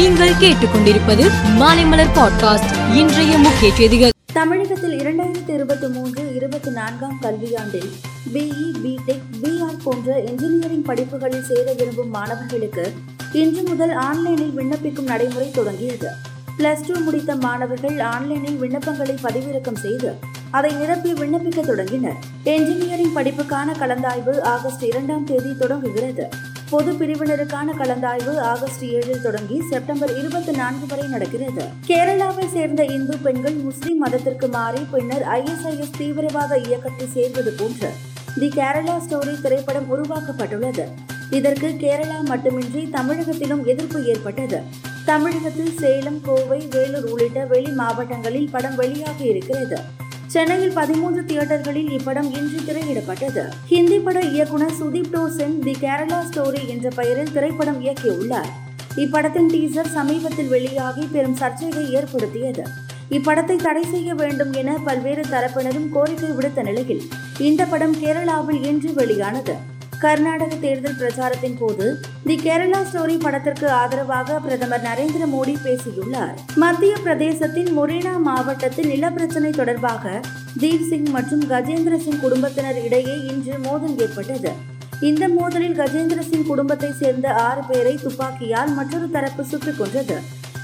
நீங்கள் கேட்டுக்கொண்டிருப்பது மாலைமலர் பாட்காஸ்ட் இன்றைய முக்கிய செய்திகள். தமிழகத்தில் இரண்டாயிரத்தி இருபத்தி மூன்று இருபத்தி நான்காம் கல்வியாண்டில் பிஇ பிடெக் பிஆர் போன்ற இன்ஜினியரிங் படிப்புகளில் சேர விரும்பும் மாணவர்களுக்கு இன்று முதல் ஆன்லைனில் விண்ணப்பிக்கும் நடைமுறை தொடங்கியது. பிளஸ் டூ முடித்த மாணவர்கள் ஆன்லைனில் விண்ணப்பங்களை பதிவிறக்கம் செய்து அதை நிரப்பி விண்ணப்பிக்க தொடங்கினர். இன்ஜினியரிங் படிப்புக்கான கலந்தாய்வு ஆகஸ்ட் இரண்டாம் தேதி தொடங்குகிறது. பொது பிரிவினருக்கான கலந்தாய்வு ஆகஸ்ட் ஏழில் தொடங்கி செப்டம்பர் இருபத்தி நான்கு வரை நடக்கிறது. கேரளாவை சேர்ந்த இந்து பெண்கள் முஸ்லிம் மதத்திற்கு மாறி பின்னர் ஐஎஸ்ஐஎஸ் தீவிரவாத இயக்கத்தில் சேர்வது போன்று தி கேரளா ஸ்டோரி திரைப்படம் உருவாக்கப்பட்டுள்ளது. இதற்கு கேரளா மட்டுமின்றி தமிழகத்திலும் எதிர்ப்பு ஏற்பட்டது. தமிழகத்தில் சேலம் கோவை வேலூர் உள்ளிட்ட வெளி மாவட்டங்களில் படம் வெளியாக இருக்கிறது. சென்னையில் பதிமூன்று தியேட்டர்களில் இப்படம் இன்று திரையிடப்பட்டது. ஹிந்தி பட இயக்குனர் சுதீப் டோசன் தி கேரளா ஸ்டோரி என்ற பெயரில் திரைப்படம் இயக்கியுள்ளார். இப்படத்தின் டீசர் சமீபத்தில் வெளியாகி பெரும் சர்ச்சையை ஏற்படுத்தியது. இப்படத்தை தடை செய்ய வேண்டும் என பல்வேறு தரப்பினரும் கோரிக்கை விடுத்த நிலையில் இந்த படம் கேரளாவில் இன்று வெளியானது. கர்நாடக தேர்தல் பிரச்சாரத்தின் போது தி கேரளா ஸ்டோரி படத்திற்கு ஆதரவாக பிரதமர் நரேந்திர மோடி பேசியுள்ளார். மத்திய பிரதேசத்தின் மொரேனா மாவட்டத்தில் நிலப்பிரச்சினை தொடர்பாக தீப் சிங் மற்றும் கஜேந்திர சிங் குடும்பத்தினர் இடையே இன்று மோதல் ஏற்பட்டது. இந்த மோதலில் கஜேந்திர சிங் குடும்பத்தை சேர்ந்த ஆறு பேரை துப்பாக்கியால் மற்றொரு தரப்பு சுட்டுக் கொன்றது.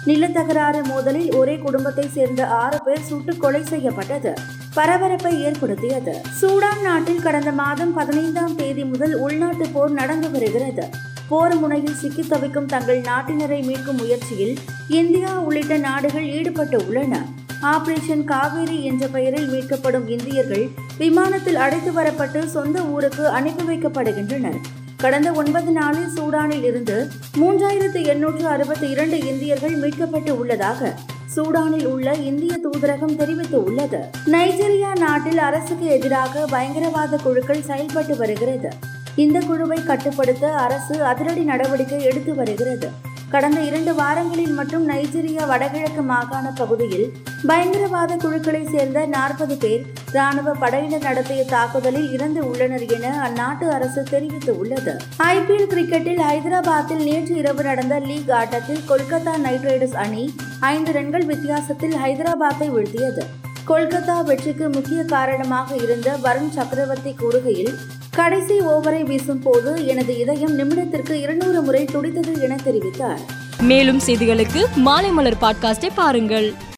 நிலத்தகராறு மோதலில் ஒரே குடும்பத்தை சேர்ந்த ஆறு பேர் சுட்டு கொலை செய்யப்பட்டது. பரபரப்பை ஏற்படுத்தியது. சூடான் நாட்டில் கடந்த மாதம் பதினைந்தாம் தேதி முதல் உள்நாட்டு போர் நடந்து வருகிறது. போர் முனையில் சிக்கி தவிக்கும் தங்கள் நாட்டினரை மீட்கும் முயற்சியில் இந்தியா உள்ளிட்ட நாடுகள் ஈடுபட்டு உள்ளன. ஆபரேஷன் காவேரி என்ற பெயரில் மீட்கப்படும் இந்தியர்கள் விமானத்தில் அழைத்து வரப்பட்டு சொந்த ஊருக்கு அனுப்பி வைக்கப்படுகின்றனர். கடந்த ஒன்பது நாளில் சூடானில் இருந்து மூன்றாயிரத்து எண்ணூற்று அறுபத்தி இரண்டு இந்தியர்கள் மீட்கப்பட்டு உள்ளதாக சூடானில் உள்ள இந்திய தூதரகம் தெரிவித்து உள்ளது. நைஜீரியா நாட்டில் அரசுக்கு எதிராக பயங்கரவாத குழுக்கள் செயல்பட்டு வருகிறது. இந்த குழுவை கட்டுப்படுத்த அரசு அதிரடி நடவடிக்கை எடுத்து வருகிறது. கடந்த இரண்டு வாரங்களில் மட்டும் நைஜீரியா வடகிழக்கு மாகாண பகுதியில் பயங்கரவாத குழுக்களை சேர்ந்த நாற்பது பேர் ராணுவ படையினர் நடத்திய தாக்குதலில் இறந்து உள்ளனர் என அந்நாட்டு அரசு தெரிவித்து உள்ளது ஐபிஎல் கிரிக்கெட்டில் ஹைதராபாத்தில் நேற்று இரவு நடந்த லீக் ஆட்டத்தில் கொல்கத்தா நைட் ரைடர்ஸ் அணி ஐந்து ரன்கள் வித்தியாசத்தில் ஹைதராபாத்தை வீழ்த்தியது. கொல்கத்தா வெற்றிக்கு முக்கிய காரணமாக இருந்த வருண் சக்கரவர்த்தி கூறுகையில் கடைசி ஓவரை வீசும் போது எனது இதயம் நிமிடத்திற்கு இருநூறு முறை துடித்தது என தெரிவித்தார். மேலும் செய்திகளுக்கு மாலை மலர் பாட்காஸ்டை பாருங்கள்.